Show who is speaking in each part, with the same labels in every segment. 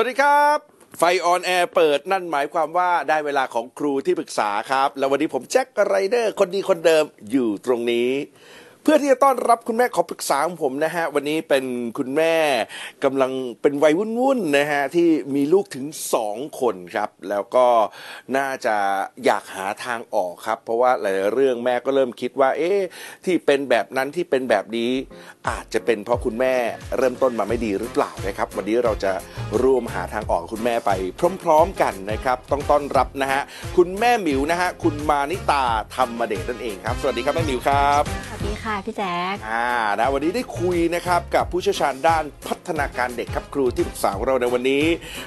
Speaker 1: สวัสดีครับ ไฟ on air เปิดนั่นหมายความว่าได้เวลาของครูที่ปรึกษาครับ แล้ววันนี้ผมแจ็คไรเดอร์คนดีคนเดิมอยู่ตรงนี้ เพื่อที่จะต้อนรับคุณแม่ขอปรึกษาของผมนะฮะ วันนี้เป็นคุณแม่กำลังเป็นวัยวุ่นๆนะฮะ ที่มีลูกถึงสองคนครับ แล้วก็น่าจะอยากหาทางออกครับ เพราะว่าหลายเรื่องแม่ก็เริ่มคิดว่า เอ๊ะที่เป็นแบบนั้นที่เป็นแบบนี้ อาจจะเป็นเพราะคุณแม่เริ่มต้นมาไม่ดีหรือเปล่านะครับ วันนี้เราจะร่วมหาทางออกคุณแม่ไปพร้อม ๆ กันนะครับ ต้องต้อนรับนะฮะคุณแม่หมิวนะฮะคุณมานิตาธรรมเดชนั่นเองครับ สวัสดีครับแม่หมิวครับ
Speaker 2: สวัสดีค่ะพี่แจ๊ค
Speaker 1: อ่านะวันนี้ได้คุยนะครับกับผู้เชี่ยวชาญด้านพัฒนาการเด็กครับครูที่ปรึกษาของเราในวันนี้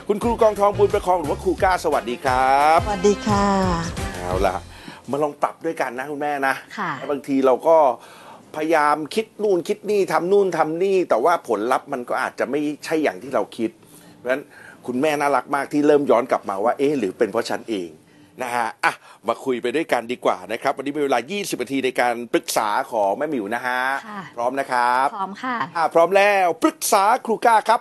Speaker 1: คุณครูกองทองบุญประคองหรือว่าครูก้าสวัสดีครับ
Speaker 3: สวัสดีค่ะ
Speaker 1: เอาล่ะมาลองปรับด้วยกันนะคุณแม่นะ
Speaker 2: ค่ะ
Speaker 1: บางทีเราก็พยายามคิดนู่นคิดนี่ทำนู่นทำนี่ แต่ว่าผลลัพธ์มันก็อาจจะไม่ใช่อย่างที่เราคิดเพราะฉะนั้นคุณแม่น่ารักมากที่เริ่มย้อนกลับมาว่าเอ๊ะหรือเป็นเพราะฉันเอง นะฮะอะมาคุยไปด้วยกันดีกว่านะครับ วันนี้มีเวลา 20นาทีในการปรึกษาของแม่หมิวนะฮะ
Speaker 2: ค่ะ
Speaker 1: พร้อมนะครับ
Speaker 2: พร้อมค่ะ
Speaker 1: อะพร้อมแล้วปรึกษาครูก้าครับ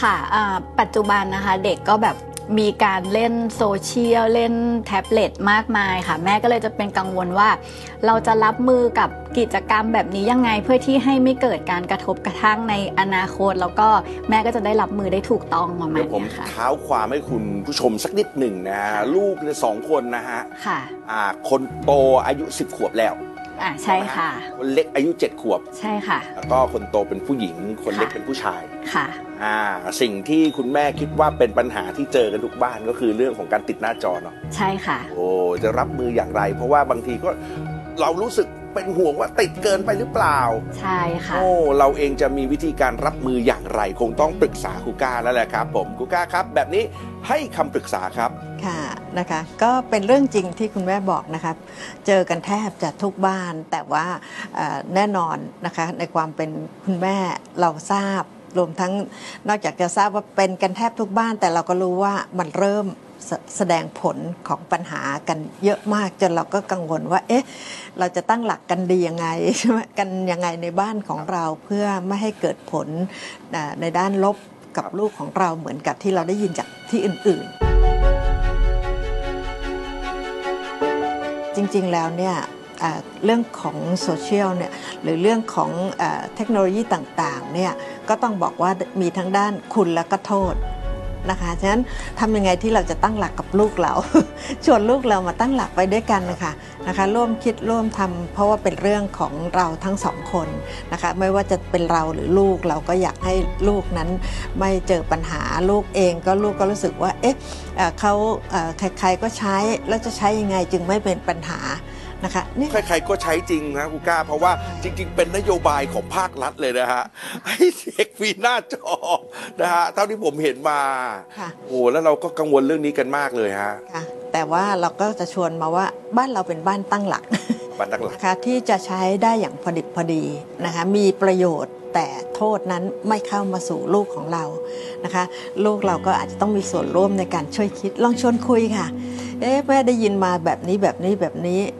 Speaker 2: ค่ะอ่าปัจจุบันนะคะ เด็กก็แบบ มีการเล่นโซเชียลเล่นแท็บเล็ตมากมายค่ะ แม่ก็เลยจะเป็นกังวลว่า เราจะรับมือกับกิจกรรมแบบนี้ยังไงเพื่อที่ให้ไม่เกิดการกระทบกระทั่งในอนาคต แล้วก็แม่ก็จะได้รับมือได้ถูกต้องประมาณ
Speaker 1: เดี๋ยวผม
Speaker 2: เนี้ยค่ะ
Speaker 1: เท้าความให้คุณผู้ชมสักนิดหนึ่งนะฮะลูกเนี่ยสองคนนะฮะ
Speaker 2: ค่ะ
Speaker 1: อ่าคนโตอายุ 10 ขวบแล้ว
Speaker 2: อ่าใช่ค่ะ
Speaker 1: คนเล็กอายุ7ขวบ
Speaker 2: ใช่ค่ะ
Speaker 1: แล้วก็คนโตเป็นผู้หญิง คนเล็ก
Speaker 2: ค่ะ
Speaker 1: เป็นผู้ชาย
Speaker 2: ค่ะ
Speaker 1: อ่าสิ่งที่คุณแม่คิดว่าเป็นปัญหาที่เจอกันทุกบ้านก็คือเรื่องของการติดหน้าจอเนาะ
Speaker 2: ใช่ค่ะ
Speaker 1: โอ้จะรับมืออย่างไร เพราะว่าบางทีก็เรารู้สึก เป็นห่วงว่าติดเกินไปหรือเปล่า
Speaker 2: ใช่ค่ะ
Speaker 1: โอ้เราเองจะมีวิธีการรับมืออย่างไร คงต้องปรึกษาครูก้าแล้วแหละครับ ผมครูก้าครับ แบบนี้ให้คำปรึกษาครับ
Speaker 3: ค่ะนะคะ ก็เป็นเรื่องจริงที่คุณแม่บอกนะครับ เจอกันแทบจะทุกบ้านแต่ว่าเอ่อแน่นอนนะคะ ในความเป็นคุณแม่เราทราบ รวมทั้งนอกจากจะทราบว่าเป็นกันแทบทุกบ้าน แต่เราก็รู้ว่ามันเริ่มแสแสดงผลของปัญหากันเยอะมากจนเราก็กังวลว่า เอ๊ะ เราจะตั้งหลักกันดียังไงใช่ไหมกันยังไงในบ้านของเราเพื่อไม่ให้เกิดผลในด้านลบกับลูกของเราเหมือนกับที่เราได้ยินจากที่อื่น ๆ จริง ๆ แล้วเนี่ย เรื่องของโซเชียลเนี่ยหรือเรื่องของเอเทคโนโลยีต่างๆเนี่ยก็ต้องบอกว่ามีทั้งด้านคุณและก็โทษนะคะฉะนั้นทำยังไงที่เราจะตั้งหลักกับลูกเรา ชวนลูกเรามาตั้งหลักไปด้วยกันนะคะนะคะร่วมคิดร่วมทำเพราะว่าเป็นเรื่องของเราทั้งสองคนนะคะไม่ว่าจะเป็นเราหรือลูกเราก็อยากให้ลูกนั้นไม่เจอปัญหาลูกเองก็ลูกก็รู้สึกว่าเอ๊ะเขาใครๆก็ใช้แล้วจะใช้ยังไงจึงไม่เป็นปัญหา นะคะเนี่ย
Speaker 1: ใครๆก็ใช้จริงนะครูก้า เพราะว่าจริง ๆ เป็นนโยบายของภาครัฐเลยนะฮะให้เด็กฟรีหน้าจอนะฮะเท่าที่ผมเห็นมา
Speaker 3: ค่ะ
Speaker 1: โอ้แล้วเราก็กังวลเรื่องนี้กันมากเลยฮะ
Speaker 3: ค่ะแต่ว่าเราก็จะชวนมาว่าบ้านเราเป็นบ้านตั้งหลัก
Speaker 1: บันดักหลัก
Speaker 3: นะคะที่จะใช้ได้อย่างพอดิบพอดีนะคะมีประโยชน์แต่โทษนั้นไม่เข้ามาสู่ลูกของเรานะคะ ลูกเราก็อาจจะต้องมีส่วนร่วมในการช่วยคิด ลองชวนคุยค่ะ เอ๊ะแม่ได้ยินมาแบบนี้แบบนี้แบบนี้เอ่อ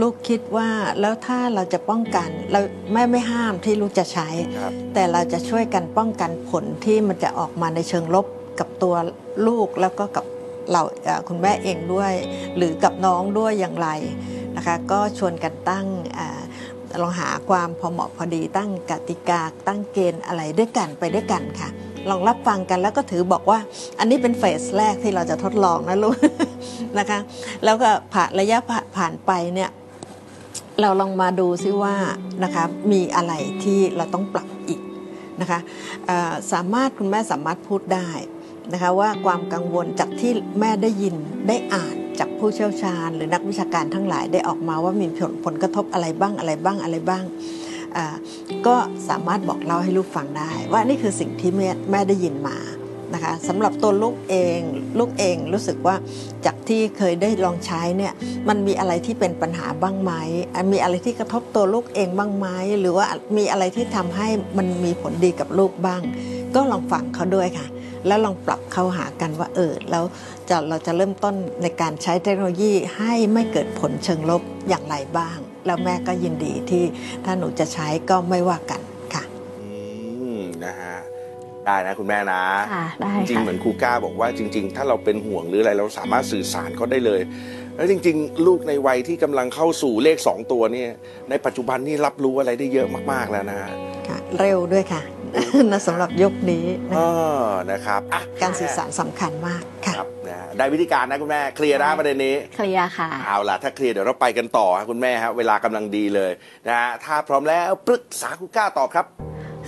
Speaker 3: ลูกคิดว่าแล้วถ้าเราจะป้องกันเราแม่ไม่ห้ามที่ลูกจะใช้
Speaker 1: ครับ
Speaker 3: แต่เราจะช่วยกันป้องกันผลที่มันจะออกมาในเชิงลบกับตัวลูกแล้วก็กับเราเอ่อคุณแม่เองด้วย หรือกับน้องด้วยอย่างไรนะคะ ก็ชวนกันตั้งอ่าลองหาความพอเหมาะพอดีตั้งกติกาตั้งเกณฑ์อะไรด้วยกันไปด้วยกันค่ะ ลองรับฟังกันแล้วก็ถือบอกว่า อันนี้เป็นเฟสแรกที่เราจะทดลองนะลูกนะคะ แล้วก็ผ่านระยะผ่านไปเนี่ยเราลองมาดูซิว่านะคะมีอะไรที่เราต้องปรับอีกนะคะสามารถคุณแม่สามารถพูดได้นะคะว่าความกังวลจากที่แม่ได้ยินได้อ่านจากผู้เชี่ยวชาญ หรือนักวิชาการทั้งหลายได้ออกมาว่ามีผลผลกระทบอะไรบ้างอะไรบ้างอะไรบ้างอ่า ก็สามารถบอกเล่าให้ลูกฟังได้ ว่านี่คือสิ่งที่แม่แม่ได้ยินมานะคะสำหรับตัวลูกเองลูกเองรู้สึกว่าจากที่เคยได้ลองใช้เนี่ยมันมีอะไรที่เป็นปัญหาบ้างไหมมีอะไรที่กระทบตัวลูกเองบ้างไหมหรือว่ามีอะไรที่ทำให้มันมีผลดีกับลูกบ้าง ก็ลองฟังเขาด้วยค่ะ แล้วลองปรับเข้าหากันว่าเออแล้วจะเราจะเริ่มต้นในการใช้เทคโนโลยีให้ไม่เกิดผลเชิงลบอย่างไรบ้าง แล้วแม่ก็ยินดีที่ถ้าหนูจะใช้ก็ไม่ว่ากันค่ะ
Speaker 1: อืมนะฮะได้นะคุณแม่นะ
Speaker 2: ค่ะได้
Speaker 1: จริงๆ
Speaker 2: ค่ะ
Speaker 1: เหมือนครูก้าบอกว่าจริง ๆ ถ้าเราเป็นห่วงหรืออะไรเราสามารถสื่อสารเขาได้เลย แล้วจริง ๆ ลูกในวัยที่กำลังเข้าสู่เลขสองตัวเนี่ยในปัจจุบันนี่รับรู้อะไรได้เยอะมากๆแล้วนะฮะ
Speaker 3: ค่ะ เร็วด้วยค่ะ นะสำหรับยุคนี้นะ
Speaker 1: เออนะครับอะ
Speaker 3: การสื่อสารสำคัญมากค่ะ
Speaker 1: ครับนะฮะได้วิธีการนะคุณแม่เคลียร์นะประเด็นนี้
Speaker 2: เคลียร์ค่ะ
Speaker 1: เอาล่ะถ้าเคลียร์เดี๋ยวเราไปกันต่อฮะคุณแม่ฮะเวลากำลังดีเลยนะฮะถ้าพร้อมแล้วปรึกษาครูก้าต่อครับ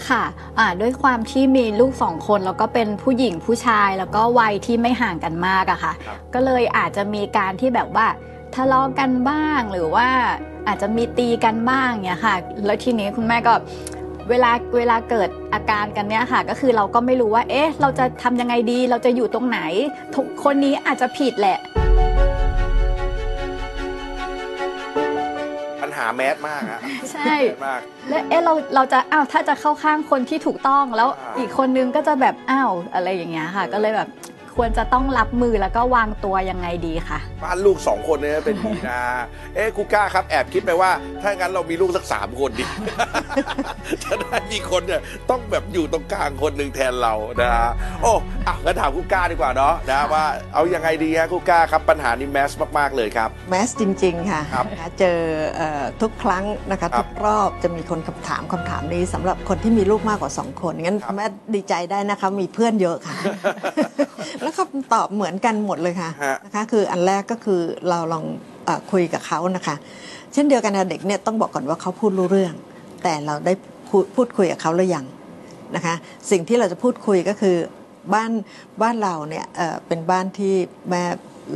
Speaker 2: ค่ะอ่าด้วยความที่มีลูกสองคนแล้วก็เป็นผู้หญิงผู้ชายแล้วก็วัยที่ไม่ห่างกันมากอะค่ะ
Speaker 1: ครับ
Speaker 2: ก็เลยอาจจะมีการที่แบบว่าทะเลาะกันบ้างหรือว่าอาจจะมีตีกันบ้างเนี่ยค่ะ แล้วทีนี้คุณแม่ก็ เวลาเวลาเกิดอาการกันเนี่ยค่ะ ก็คือเราก็ไม่รู้ว่า เอ๊ะ เราจะทำยังไงดี เราจะอยู่ตรงไหน ทุกคนนี้อาจจะผิดแหละ
Speaker 1: ปัญหาแมสมากฮะ
Speaker 2: ใช่
Speaker 1: แมสมาก
Speaker 2: แล้วเอ๊ะเราเราจะอ้าวถ้าจะเข้าข้างคนที่ถูกต้องแล้ว
Speaker 1: อ่า
Speaker 2: อีกคนนึงก็จะแบบอ้าวอะไรอย่างเงี้ยค่ะ ก็เลยแบบ ควรจะต้องรับมือแล้วก็วางตัวยังไงดีค่ะ
Speaker 1: บ้านลูกสองคนเนี่ยเป็นอย่างนี้นะ เอ๊ะครูก้าครับแอบคิดไปว่า ถ้างั้นเรามีลูกสักสามคนดิจะได้มีคนเนี่ยต้องแบบอยู่ตรงกลางคนหนึ่งแทนเรานะฮะโอ้อะงั้นถามครูก้าดีกว่าเนาะนะว่าเอายังไงดีฮะครูก้าครับปัญหานี้แมสมากๆเลยครับ
Speaker 3: แมสจริง ๆ ค่ะ
Speaker 1: ครับ
Speaker 3: นะคะเจอเอ่อทุกครั้งนะคะ
Speaker 1: ครับ
Speaker 3: ทุกรอบจะมีคนคำถามคำถามนี้สำหรับคนที่มีลูกมากกว่า 2 คนงั้น
Speaker 1: ครับ
Speaker 3: แม่ดีใจได้นะคะมีเพื่อนเยอะค่ะแล้วคำตอบเหมือนกันหมดเลยค่ะ
Speaker 1: ฮะ
Speaker 3: นะคะคืออันแรกก็คือเราลองเออคุยกับเขานะคะ เช่นเดียวกันนะเด็กเนี่ยต้องบอกก่อนว่าเขาพูดรู้เรื่อง แต่เราได้พูดพูดคุยกับเขาหรือยังนะคะสิ่งที่เราจะพูดคุยก็คือบ้านบ้านเราเนี่ยเอ่อเป็นบ้านที่แม่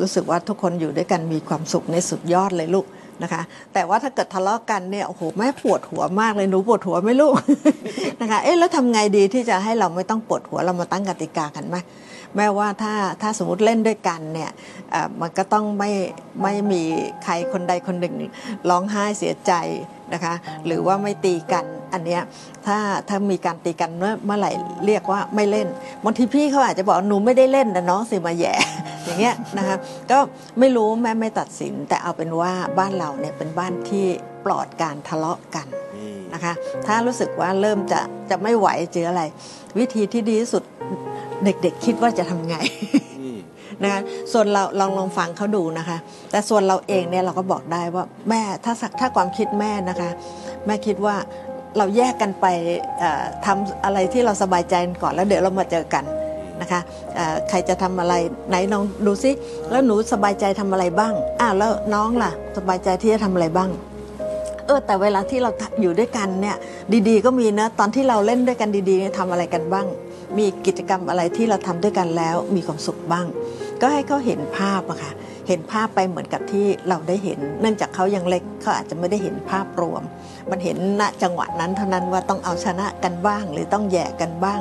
Speaker 3: รู้สึกว่าทุกคนอยู่ด้วยกันมีความสุขในสุดยอดเลยลูกนะคะ แต่ว่าถ้าเกิดทะเลาะกันเนี่ยโอ้โหแม่ปวดหัวมากเลยหนูปวดหัวไหมลูก นะคะเอ๊ะแล้วทำไงดีที่จะให้เราไม่ต้องปวดหัวเรามาตั้งกติกากันไหม แม้ว่าถ้าถ้าสมมติเล่นด้วยกันเนี่ยเอ่อมันก็ต้องไม่ไม่มีใครคนใดคนหนึ่งร้องไห้เสียใจนะคะหรือว่าไม่ตีกันอันเนี้ยถ้าถ้ามีการตีกันเมื่อเมื่อไหร่เรียกว่าไม่เล่นบางทีพี่เขาอาจจะบอกหนูไม่ได้เล่นนะน้องสิมาแหย่อย่างเงี้ยนะคะก็ไม่รู้แม่ไม่ตัดสิน แต่เอาเป็นว่าบ้านเราเนี่ยเป็นบ้านที่ปลอดการทะเลาะกัน
Speaker 1: อืม
Speaker 3: นะคะถ้ารู้สึกว่าเริ่มจะจะไม่ไหวเจออะไร วิธีที่ดีที่สุด เด็กๆคิดว่าจะทำไง
Speaker 1: อืม
Speaker 3: นะคะส่วนเราลองลองฟังเขาดูนะคะ แต่ส่วนเราเองเนี่ยเราก็บอกได้ว่าแม่ถ้าสักถ้าความคิดแม่นะคะ แม่คิดว่าเราแยกกันไปเอ่อทำอะไรที่เราสบายใจก่อนแล้วเดี๋ยวเรามาเจอกันนะคะเอ่อใครจะทำอะไรไหนน้องดูซิแล้วหนูสบายใจทำอะไรบ้างอ้าวแล้วน้องล่ะ สบายใจที่จะทำอะไรบ้างเออแต่เวลาที่เราอยู่ด้วยกันเนี่ยดีๆ ก็มีนะตอนที่เราเล่นด้วยกันดีๆเนี่ยทำอะไรกันบ้าง มีกิจกรรมอะไรที่เราทำด้วยกันแล้วมีความสุขบ้าง ก็ให้เขาเห็นภาพอะค่ะเห็นภาพไปเหมือนกับที่เราได้เห็น เนื่องจากเขายังเล็กเขาอาจจะไม่ได้เห็นภาพรวม มันเห็นณจังหวะนั้นเท่านั้นว่าต้องเอาชนะกันบ้าง หรือต้องแย่กันบ้าง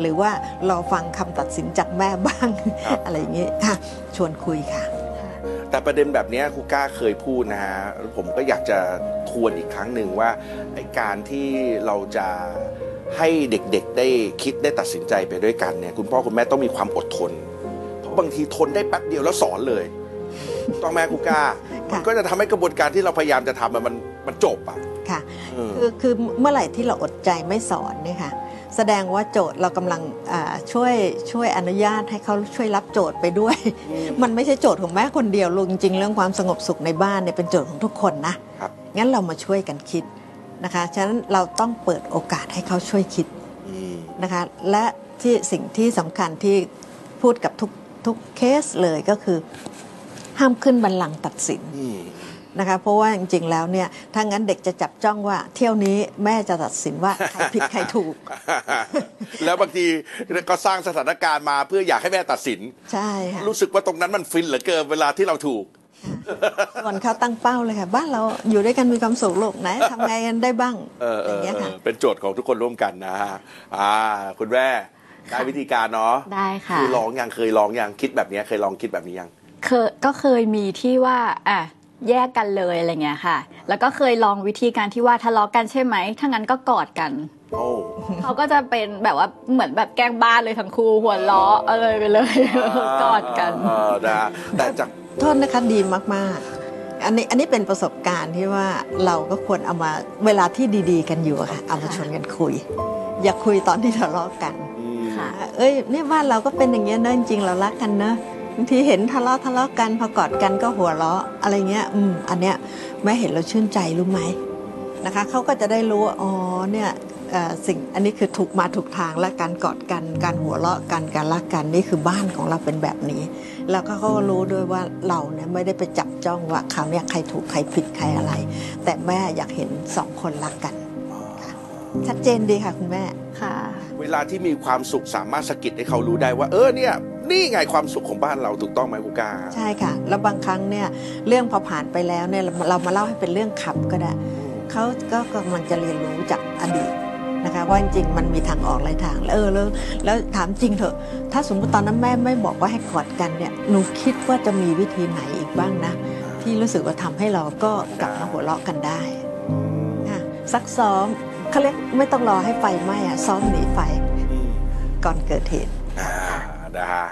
Speaker 3: หรือว่าเราฟังคำตัดสินจากแม่บ้าง
Speaker 1: ครับ
Speaker 3: อะไรอย่างนี้ค่ะ ชวนคุยค่ะ
Speaker 1: แต่ประเด็นแบบเนี้ยครูก้าเคยพูดนะฮะผมก็อยากจะทวนอีกครั้งหนึ่งว่าไอการที่เราจะ ให้เด็กๆได้คิดได้ตัดสินใจไปด้วยกันเนี่ยคุณพ่อคุณแม่ต้องมีความอดทน เพราะบางทีทนได้แป๊บเดียวแล้วสอนเลยถูกต้องไหมครูก้ามันก็จะทำให้กระบวนการที่เราพยายามจะทำอะมันมันจบอะ
Speaker 3: ค่ะ
Speaker 1: เออ
Speaker 3: คือคือเมื่อไหร่ที่เราอดใจไม่สอนเนี่ยค่ะแสดงว่าโจทย์เรากำลังอ่าช่วยช่วยอนุญาตให้เขาช่วยรับโจทย์ไปด้วย มันไม่ใช่โจทย์ของแม่คนเดียวลูกจริงๆเรื่องความสงบสุขในบ้านเนี่ยเป็นโจทย์ของทุกคนนะครับงั้นเรามาช่วยกันคิด นะคะฉะนั้นเราต้องเปิดโอกาสให้เขาช่วยคิด
Speaker 1: อืม
Speaker 3: นะคะและที่สิ่งที่สำคัญที่พูดกับทุกทุกเคสเลยก็คือ ห้ามขึ้นบัลลังก์ตัดสิน
Speaker 1: อืม
Speaker 3: นะคะเพราะว่าจริงๆแล้วเนี่ยถ้างั้นเด็กจะจับจ้องว่า เที่ยวนี้แม่จะตัดสินว่าใครผิดใครถูก
Speaker 1: แล้วบางทีก็สร้างสถานการณ์มาเพื่ออยากให้แม่ตัดสิน
Speaker 3: ใช่ค่ะ
Speaker 1: รู้สึกว่าตรงนั้นมันฟินเหลือเกินเวลาที่เราถูก
Speaker 3: ส่ วนเขาตั้งเป้าเลยค่ะ บ้านเราอยู่ด้วยกันมีความสุขลูกไหนทำไงกันได้บ้าง
Speaker 1: เออเอ
Speaker 3: อ
Speaker 1: อย่าง
Speaker 3: เงี้ยค่ะ
Speaker 1: เออเป็นโจทย์ของทุกคนร่วมกันนะฮะอ่า คุณแม่ได้วิธีการเนาะ
Speaker 2: ได้ค่ะ
Speaker 1: คือลองยังเคยลองยังคิดแบบเนี้ยเคยลองคิดแบบนี้ยัง
Speaker 2: เคยก็เคยมีที่ว่าอะแยกกันเลยอะไรเงี้ยค่ะ แล้วก็เคยลองวิธีการที่ว่าทะเลาะกันใช่ไหมถ้างั้นก็กอดกัน
Speaker 1: โอ้
Speaker 2: เขาก็จะเป็นแบบว่าเหมือนแบบแกล้งบ้านเลยทั้งคู่หัวเราะอะไรไปเลยกอดกัน
Speaker 1: เออนะแต่จาก
Speaker 3: โทษนะคะดีมากๆ อันนี้อันนี้เป็นประสบการณ์ที่ว่าเราก็ควรเอามาเวลาที่ดีๆ กันอยู่อะค่ะเอามาชวนกันคุย อย่าคุยตอนที่ทะเลาะกัน
Speaker 1: อืม
Speaker 2: ค่ะ
Speaker 3: เอ้ยเนี่ยบ้านเราก็เป็นอย่างเงี้ยเนอะจริงๆเรารักกันเนอะบางทีเห็นทะเลาะทะเลาะกันพอกอดกันก็หัวเราะอะไรเงี้ย อืม อันเนี้ยแม่เห็นเราชื่นใจรู้ไหมนะคะเขาก็จะได้รู้ว่าอ๋อเนี่ยเอ่อ สิ่งอันนี้คือถูกมาถูกทางและการกอดกัน การหัวเราะกันการรักกันนี่คือบ้านของเราเป็นแบบนี้ แล้วก็เขาก็รู้ด้วยว่าเราเนี่ยไม่ได้ไปจับจ้องว่าเขาวเนี่ยใครถูกใครผิดใครอะไร แต่แม่อยากเห็นสองคนรักกันค่ะชัดเจนดีค่ะคุณแม่
Speaker 2: ค่ะ
Speaker 1: เวลาที่มีความสุขสามารถสะกิดให้เขารู้ได้ว่า เออเนี่ยนี่ไงความสุขของบ้านเราถูกต้องไหมครูกา
Speaker 3: ใช่ค่ะ แล้วบางครั้งเนี่ยเรื่องพอผ่านไปแล้วเนี่ยเราเรามาเล่าให้เป็นเรื่องขำก็ได้เขาก็กำลังจะเรียนรู้จากอดีต นะคะว่าจริงๆมันมีทางออกหลายทางแล้วเออแล้วแล้วถามจริงเถอะ ถ้าสมมติตอนนั้นแม่ไม่บอกว่าให้กอดกันเนี่ยหนูคิดว่าจะมีวิธีไหนอีกบ้างนะ ที่รู้สึกว่าทำให้เราก็กลับมาหัวเราะกันได้ค่ะซักซ้อมเขาเรียกไม่ต้องรอให้ไฟไหม้อะซ้อมหนีไฟ
Speaker 1: อืม
Speaker 3: ก่อนเกิดเหตุ
Speaker 1: อ่านะฮะ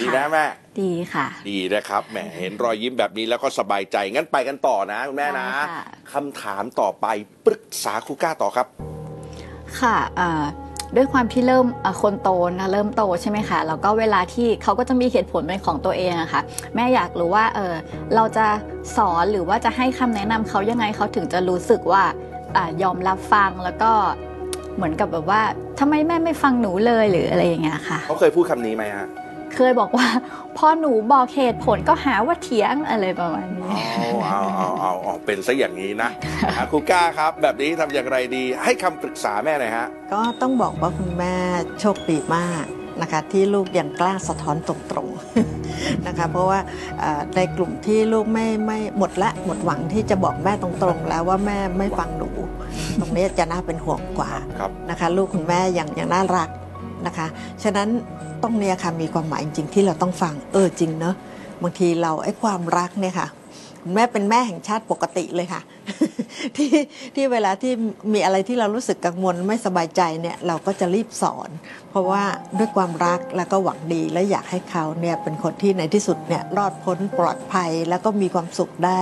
Speaker 1: ดีนะแม่
Speaker 2: ดีค่ะ
Speaker 1: ดีนะครับแหมเห็นรอยยิ้มแบบนี้แล้วก็สบายใจงั้นไปกันต่อนะคุณแม่นะ
Speaker 2: ได้ค่ะ
Speaker 1: คำถามต่อไปปรึกษาครูก้าต่อครับ
Speaker 2: ค่ะด้วยความที่เริ่มคนโตนะเริ่มโตใช่ไหมคะแล้วก็เวลาที่เขาก็จะมีเหตุผลเป็นของตัวเองอะค่ะแม่อยากรู้ว่าเออเราจะสอนหรือว่าจะให้คำแนะนำเขายังไงเขาถึงจะรู้สึกว่าอายอมรับฟังแล้วก็เหมือนกับแบบว่าทำไมแม่ไม่ฟังหนูเลยหรืออะไรอย่างเงี้ยค่ะ
Speaker 1: เขาเคยพูดคำนี้ไหมฮะ
Speaker 2: เคยบอกว่า พอหนูบอกเหตุผลก็หาว่าเถียงอะไรประมาณนี้
Speaker 1: เอาเอาเอาเอาเอาเป็นซะอย่างนี้นะอะครูก้าครับ แบบนี้ทำอย่างไรดี ให้คำปรึกษาแม่หน่อยฮะ
Speaker 3: ก็ต้องบอกว่าคุณแม่โชคดีมากนะคะที่ลูกยังกล้าสะท้อนตรงๆนะคะเพราะว่าเอ่อในกลุ่มที่ลูกไม่ไม่หมดละหมดหวังที่จะบอกแม่ตรงๆ แล้วว่าแม่ไม่ฟังหนูตรงนี้จะน่าเป็นห่วงกว่า
Speaker 1: ครับ
Speaker 3: นะคะลูกคุณแม่ยังยังน่ารัก นะคะ ฉะนั้นต้องเนี่ยค่ะมีความหมายจริง ๆ ที่เราต้องฟังเออจริงเนอะบางทีเราไอ้ความรักเนี่ยค่ะคุณแม่เป็นแม่แห่งชาติปกติเลยค่ะ ที่ที่เวลาที่มีอะไรที่เรารู้สึกกังวลไม่สบายใจเนี่ยเราก็จะรีบสอน เพราะว่าด้วยความรักแล้วก็หวังดีและอยากให้เขาเนี่ยเป็นคนที่ในที่สุดเนี่ยรอดพ้นปลอดภัยแล้วก็มีความสุขได้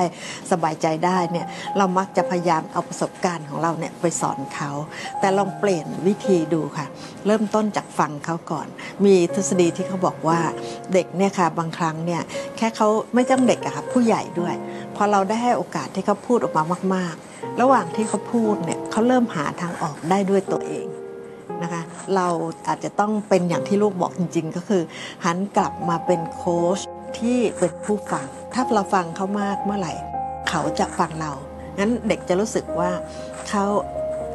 Speaker 3: สบายใจได้เนี่ยเรามักจะพยายามเอาประสบการณ์ของเราเนี่ยไปสอนเขา แต่ลองเปลี่ยนวิธีดูค่ะ เริ่มต้นจากฟังเขาก่อน มีทฤษฎีที่เขาบอกว่าเด็กเนี่ยค่ะบางครั้งเนี่ยแค่เขาไม่ต้องเด็กอะค่ะผู้ใหญ่ด้วย พอเราได้ให้โอกาสที่เขาพูดออกมามาก ๆ ระหว่างที่เขาพูดเนี่ยเขาเริ่มหาทางออกได้ด้วยตัวเองนะคะเราอาจจะต้องเป็นอย่างที่ลูกบอกจริง ๆ ก็คือ หันกลับมาเป็นโค้ชที่เป็นผู้ฟัง ถ้าเราฟังเขามากเมื่อไหร่ เขาจะฟังเรา งั้นเด็กจะรู้สึกว่าเขา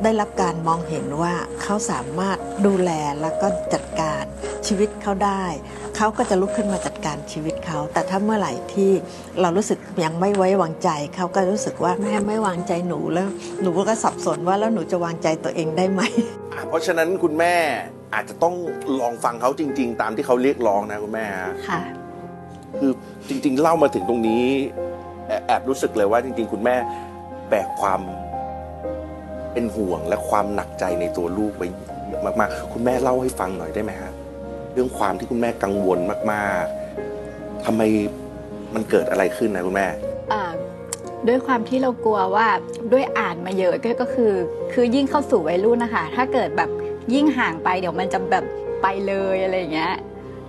Speaker 3: ได้รับการมองเห็นว่าเขาสามารถดูแลแล้วก็จัดการชีวิตเขาได้ เขาก็จะลุกขึ้นมาจัดการชีวิตเขา แต่ถ้าเมื่อไหร่ที่เรารู้สึกยังไม่ไว้วางใจ เขาก็รู้สึกว่าแม่ไม่วางใจหนูแล้ว หนูก็สับสนว่าแล้วหนูจะวางใจตัวเองได้ไหม
Speaker 1: อะเพราะฉะนั้นคุณแม่อาจจะต้องลองฟังเขาจริง ๆ ตามที่เขาเรียกร้องนะคุณแม่ฮะ
Speaker 2: ค่ะ
Speaker 1: คือจริง ๆ เล่ามาถึงตรงนี้แอบแอบรู้สึกเลยว่าจริง ๆ คุณแม่แบกความเป็นห่วงและความหนักใจในตัวลูกไปมาก ๆ คุณแม่เล่าให้ฟังหน่อยได้ไหมฮะ เรื่องความที่คุณแม่กังวลมากๆทำไมมันเกิดอะไรขึ้นนะคุณแม่
Speaker 2: อ่าด้วยความที่เรากลัวว่าด้วยอ่านมาเยอะก็ก็คือ คือยิ่งเข้าสู่วัยรุ่นนะคะ ถ้าเกิดแบบยิ่งห่างไปเดี๋ยวมันจะแบบไปเลยอะไรอย่างเงี้ย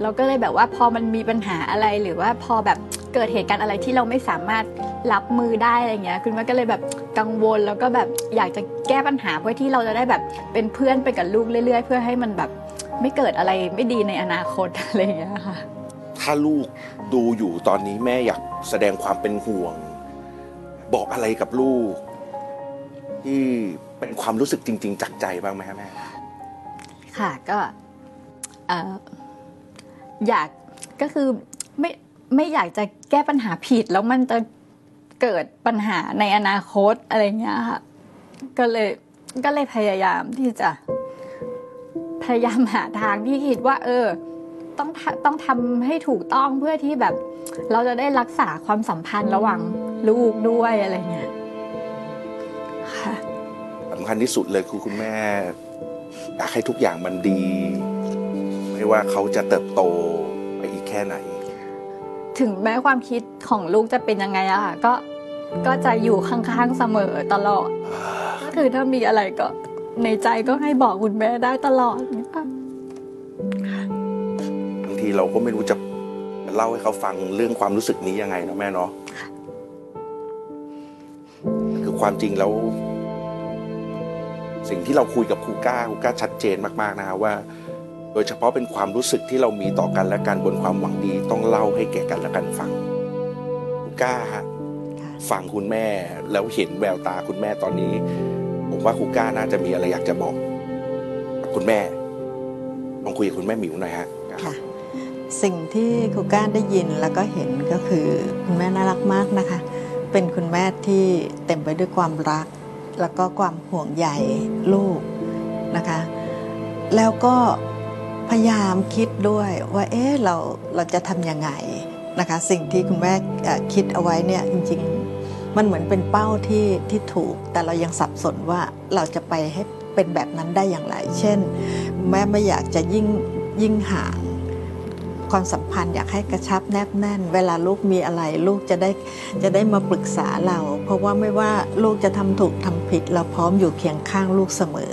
Speaker 2: เราก็เลยแบบว่าพอมันมีปัญหาอะไรหรือว่าพอแบบเกิดเหตุการณ์อะไรที่เราไม่สามารถรับมือได้อะไรเงี้ยคุณแม่ก็เลยแบบกังวลแล้วก็แบบอยากจะแก้ปัญหาเพื่อที่เราจะได้แบบเป็นเพื่อนไปกับลูกเรื่อย ๆ เพื่อให้มันแบบ ไม่เกิดอะไรไม่ดีในอนาคตอะไรอย่างเงี้ยค่ะ
Speaker 1: ถ้าลูกดูอยู่ตอนนี้แม่อยากแสดงความเป็นห่วง บอกอะไรกับลูก ที่เป็นความรู้สึกจริง ๆ จากใจบ้างไหมฮะแม่
Speaker 2: ค่ะก็เอ่ออยากก็คือไม่ไม่อยากจะแก้ปัญหาผิดแล้วมันจะเกิดปัญหาในอนาคตอะไรเงี้ยค่ะ ก็เลยก็เลยพยายามที่จะ พยายามหาทางที่คิดว่า เออ ต้องทำต้องทำให้ถูกต้องเพื่อที่แบบ เราจะได้รักษาความสัมพันธ์ระหว่างลูกด้วยอะไรเงี้ยค่ะ
Speaker 1: สำคัญที่สุดเลยคือคุณแม่อยากให้ทุกอย่างมันดี ไม่ว่าเขาจะเติบโตไปอีกแค่ไหน
Speaker 2: ถึงแม้ความคิดของลูกจะเป็นยังไงอะค่ะก็ก็จะอยู่ข้างๆเสมอตลอดก็คือถ้ามีอะไรก็ ในใจก็ให้บอกคุณแม่ได้ตลอดเนี่ยค่ะ
Speaker 1: ทีเราก็ไม่รู้จะเล่าให้เขาฟังเรื่องความรู้สึกนี้ยังไงเนาะแม่เนาะคือความจริงแล้ว สิ่งที่เราคุยกับครูก้าครูก้าชัดเจนมากๆนะฮะว่า โดยเฉพาะเป็นความรู้สึกที่เรามีต่อกันและกันบนความหวังดีต้องเล่าให้แก่กันและกันฟังครูก้าฮะ
Speaker 3: ค่ะ
Speaker 1: ฟังคุณแม่แล้วเห็นแววตาคุณแม่ตอนนี้ ผมว่าครูก้าน่าจะมีอะไรอยากจะบอกคุณแม่ลองคุยกับคุณแม่หมิวหน่อยฮะ
Speaker 3: ค่ะสิ่งที่ครูก้าได้ยินแล้วก็เห็นก็คือคุณแม่น่ารักมากนะคะ เป็นคุณแม่ที่เต็มไปด้วยความรัก แล้วก็ความห่วงใยลูกนะคะ แล้วก็พยายามคิดด้วยว่าเอ๊ะเราเราจะทำยังไงนะคะ สิ่งที่คุณแม่คิดเอาไว้เนี่ยจริง ๆ มันเหมือนเป็นเป้าที่ที่ถูก แต่เรายังสับสนว่าเราจะไปให้เป็นแบบนั้นได้อย่างไร เช่น แม่ไม่อยากจะยิ่งยิ่งห่างความสัมพันธ์อยากให้กระชับแนบแน่น เวลาลูกมีอะไรลูกจะได้จะได้มาปรึกษาเรา เพราะว่าไม่ว่าลูกจะทำถูกทำผิด เราพร้อมอยู่เคียงข้างลูกเสมอ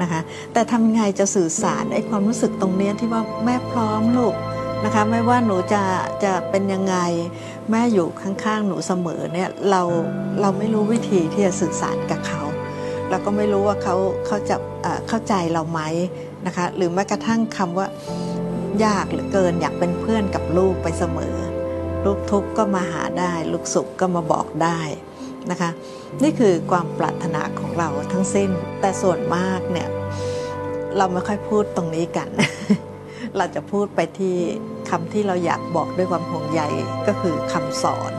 Speaker 3: นะคะแต่ทำไงจะสื่อสารไอ้ความรู้สึกตรงนี้ที่ว่าแม่พร้อมลูก นะคะไม่ว่าหนูจะจะเป็นยังไงแม่อยู่ข้างๆหนูเสมอเนี่ยเราเราไม่รู้วิธีที่จะสื่อสารกับเขาเราก็ไม่รู้ว่าเขาเขาจะเอ่อเข้าใจเราไหมนะคะหรือแม้กระทั่งคำว่ายากเหลือเกินอยากเป็นเพื่อนกับลูกไปเสมอ ลูกทุกข์ก็มาหาได้ ลูกสุขก็มาบอกได้นะคะนี่คือความปรารถนาของเราทั้งสิ้น แต่ส่วนมากเนี่ยเราไม่ค่อยพูดตรงนี้กัน เราจะพูดไปที่คำที่เราอยากบอกด้วยความห่วงใยก็คือคำสอน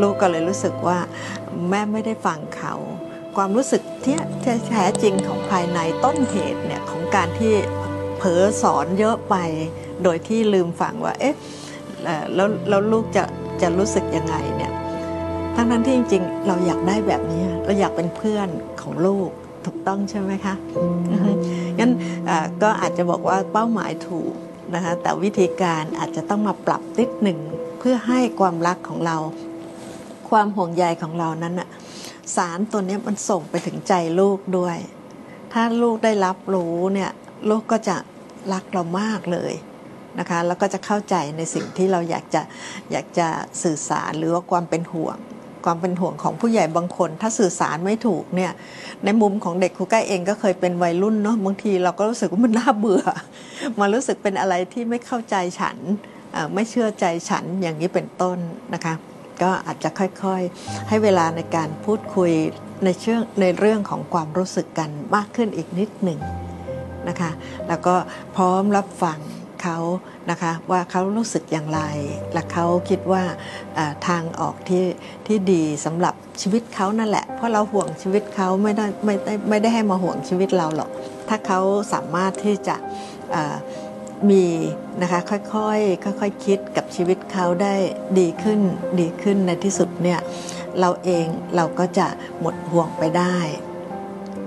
Speaker 3: ลูกก็เลยรู้สึกว่าแม่ไม่ได้ฟังเขา ความรู้สึกที่แท้จริงของภายในต้นเหตุเนี่ยของการที่เผลอสอนเยอะไป โดยที่ลืมฟังว่าเอ๊ะแล้วแล้วลูกจะจะรู้สึกยังไงเนี่ยทั้งนั้นที่จริงๆ เราอยากได้แบบนี้ เราอยากเป็นเพื่อนของลูกถูกต้องใช่ไหมคะ งั้นก็อาจจะบอกว่าเป้าหมายถูกนะคะแต่วิธีการอาจจะต้องมาปรับนิดหนึ่งเพื่อให้ความรักของเรา ความห่วงใยของเรานั้นน่ะสารตัวนี้มันส่งไปถึงใจลูกด้วย ถ้าลูกได้รับรู้เนี่ยลูกก็จะรักเรามากเลยนะคะแล้วก็จะเข้าใจในสิ่งที่เราอยากจะอยากจะสื่อสารหรือว่าความเป็นห่วง ความเป็นห่วงของผู้ใหญ่บางคน ถ้าสื่อสารไม่ถูกเนี่ย ในมุมของเด็กครูใกล้เองก็เคยเป็นวัยรุ่นเนาะบางทีเราก็รู้สึกว่ามันน่าเบื่อมันรู้สึกเป็นอะไรที่ไม่เข้าใจฉันไม่เชื่อใจฉันอย่างนี้เป็นต้นนะคะ ก็อาจจะค่อยๆ ให้เวลาในการพูดคุยในเชื่อในเรื่องของความรู้สึกกันมากขึ้นอีกนิดหนึ่งนะคะ แล้วก็พร้อมรับฟัง เขานะคะว่าเขารู้สึกอย่างไร และเขาคิดว่าทางออกที่ที่ดีสำหรับชีวิตเขานั่นแหละ เพราะเราห่วงชีวิตเขาไม่ได้ไม่ได้ไม่ได้ให้มาห่วงชีวิตเราหรอก ถ้าเขาสามารถที่จะมีนะคะค่อยๆค่อยๆคิดกับชีวิตเขาได้ดีขึ้นดีขึ้นในที่สุดเนี่ยเราเองเราก็จะหมดห่วงไปได้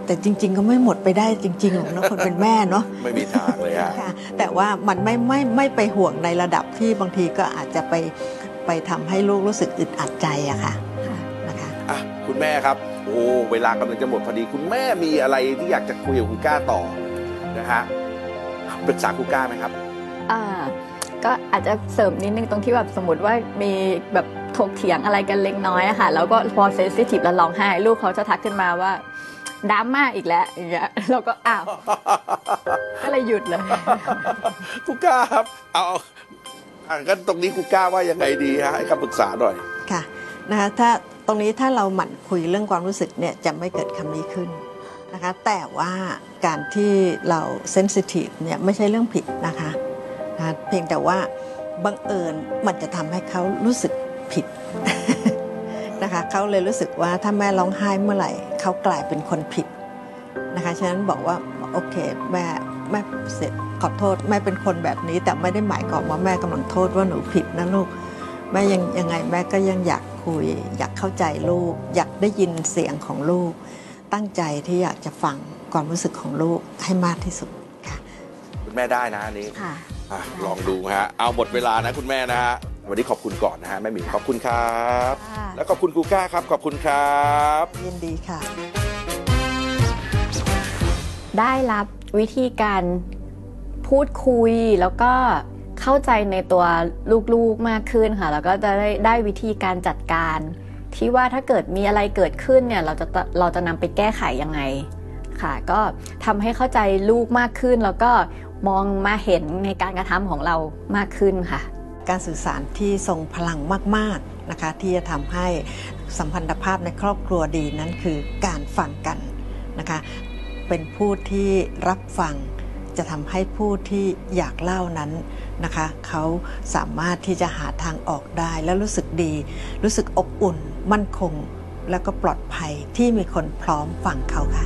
Speaker 3: แต่จริง ๆ ก็ไม่หมดไปได้จริงๆหรอกนะคนเป็นแม่เนาะ
Speaker 1: ไม่มีทางเลยฮะ
Speaker 3: ค่ะแต่ว่ามันไม่ไม่ไม่ไปห่วงในระดับที่บางทีก็อาจจะไปไปทำให้ลูกรู้สึกอึดอัดใจอะค่ะ นะคะ
Speaker 1: อะคุณแม่ครับ โอ้เวลากำลังจะหมดพอดี คุณแม่มีอะไรที่อยากจะคุยกับคุณก้าต่อนะฮะปรึกษาคุณก้าไหมครับ
Speaker 2: อ่าก็อาจจะเสริมนิดนึงตรงที่แบบสมมติว่ามีแบบถกเถียงอะไรกันเล็กน้อยอะค่ะ แล้วก็พอเซนซิทีฟแล้วร้องไห้ ลูกเขาจะทักขึ้นมาว่า ดราม่าอีกแล้วอย่างเงี้ยเราก็อ้าวก็เลยหยุดเลย
Speaker 1: กูก้าครับ เอาอะกันตรงนี้กูก้าว่ายังไงดีฮะให้คำปรึกษาหน่อย
Speaker 3: ค่ะนะคะถ้าตรงนี้ถ้าเราหมั่นคุยเรื่องความรู้สึกเนี่ยจะไม่เกิดคำนี้ขึ้นนะคะแต่ว่าการที่เราเซนซิทีฟเนี่ยไม่ใช่เรื่องผิดนะคะนะเพียงแต่ว่าบังเอิญมันจะทำให้เขารู้สึกผิด นะคะเขาเลยรู้สึกว่าถ้าแม่ร้องไห้เมื่อไหร่เขากลายเป็นคนผิดนะคะฉะนั้นบอกว่าโอเคแม่แม่เสร็จขอโทษแม่เป็นคนแบบนี้ แต่ไม่ได้หมายความว่าแม่กำลังโทษว่าหนูผิดนะลูกแม่ยังยังไงแม่ก็ยังอยากคุย อยากเข้าใจลูก อยากได้ยินเสียงของลูก ตั้งใจที่อยากจะฟังความรู้สึกของลูกให้มากที่สุดค่ะ
Speaker 1: คุณแม่ได้นะอันนี้
Speaker 2: ค่ะ
Speaker 1: อะลองดูฮะเอาหมดเวลานะคุณแม่นะฮะ วันนี้ขอบคุณก่อนนะฮะแม่หมิวขอบคุณครับ
Speaker 2: ค่ะ
Speaker 1: แล้วขอบคุณกูก้าครับ ขอบคุณครับ
Speaker 3: ยินดีค่ะ
Speaker 2: ได้รับวิธีการพูดคุยแล้วก็เข้าใจในตัวลูกๆมากขึ้นค่ะ แล้วก็จะได้ได้วิธีการจัดการ ที่ว่าถ้าเกิดมีอะไรเกิดขึ้นเนี่ยเราจะเราจะนำไปแก้ไขยังไงค่ะ ก็ทำให้เข้าใจลูกมากขึ้น แล้วก็มองมาเห็นในการกระทำของเรามากขึ้นค่ะ
Speaker 3: การสื่อสารที่ทรงพลังมากๆนะคะที่จะทำให้สัมพันธภาพในครอบครัวดีนั้นคือการฟังกันนะคะเป็นผู้ที่รับฟังจะทำให้ผู้ที่อยากเล่านั้นนะคะเขาสามารถที่จะหาทางออกได้และรู้สึกดี รู้สึกอบอุ่น มั่นคง แล้วก็ปลอดภัยที่มีคนพร้อมฟังเขาค่ะ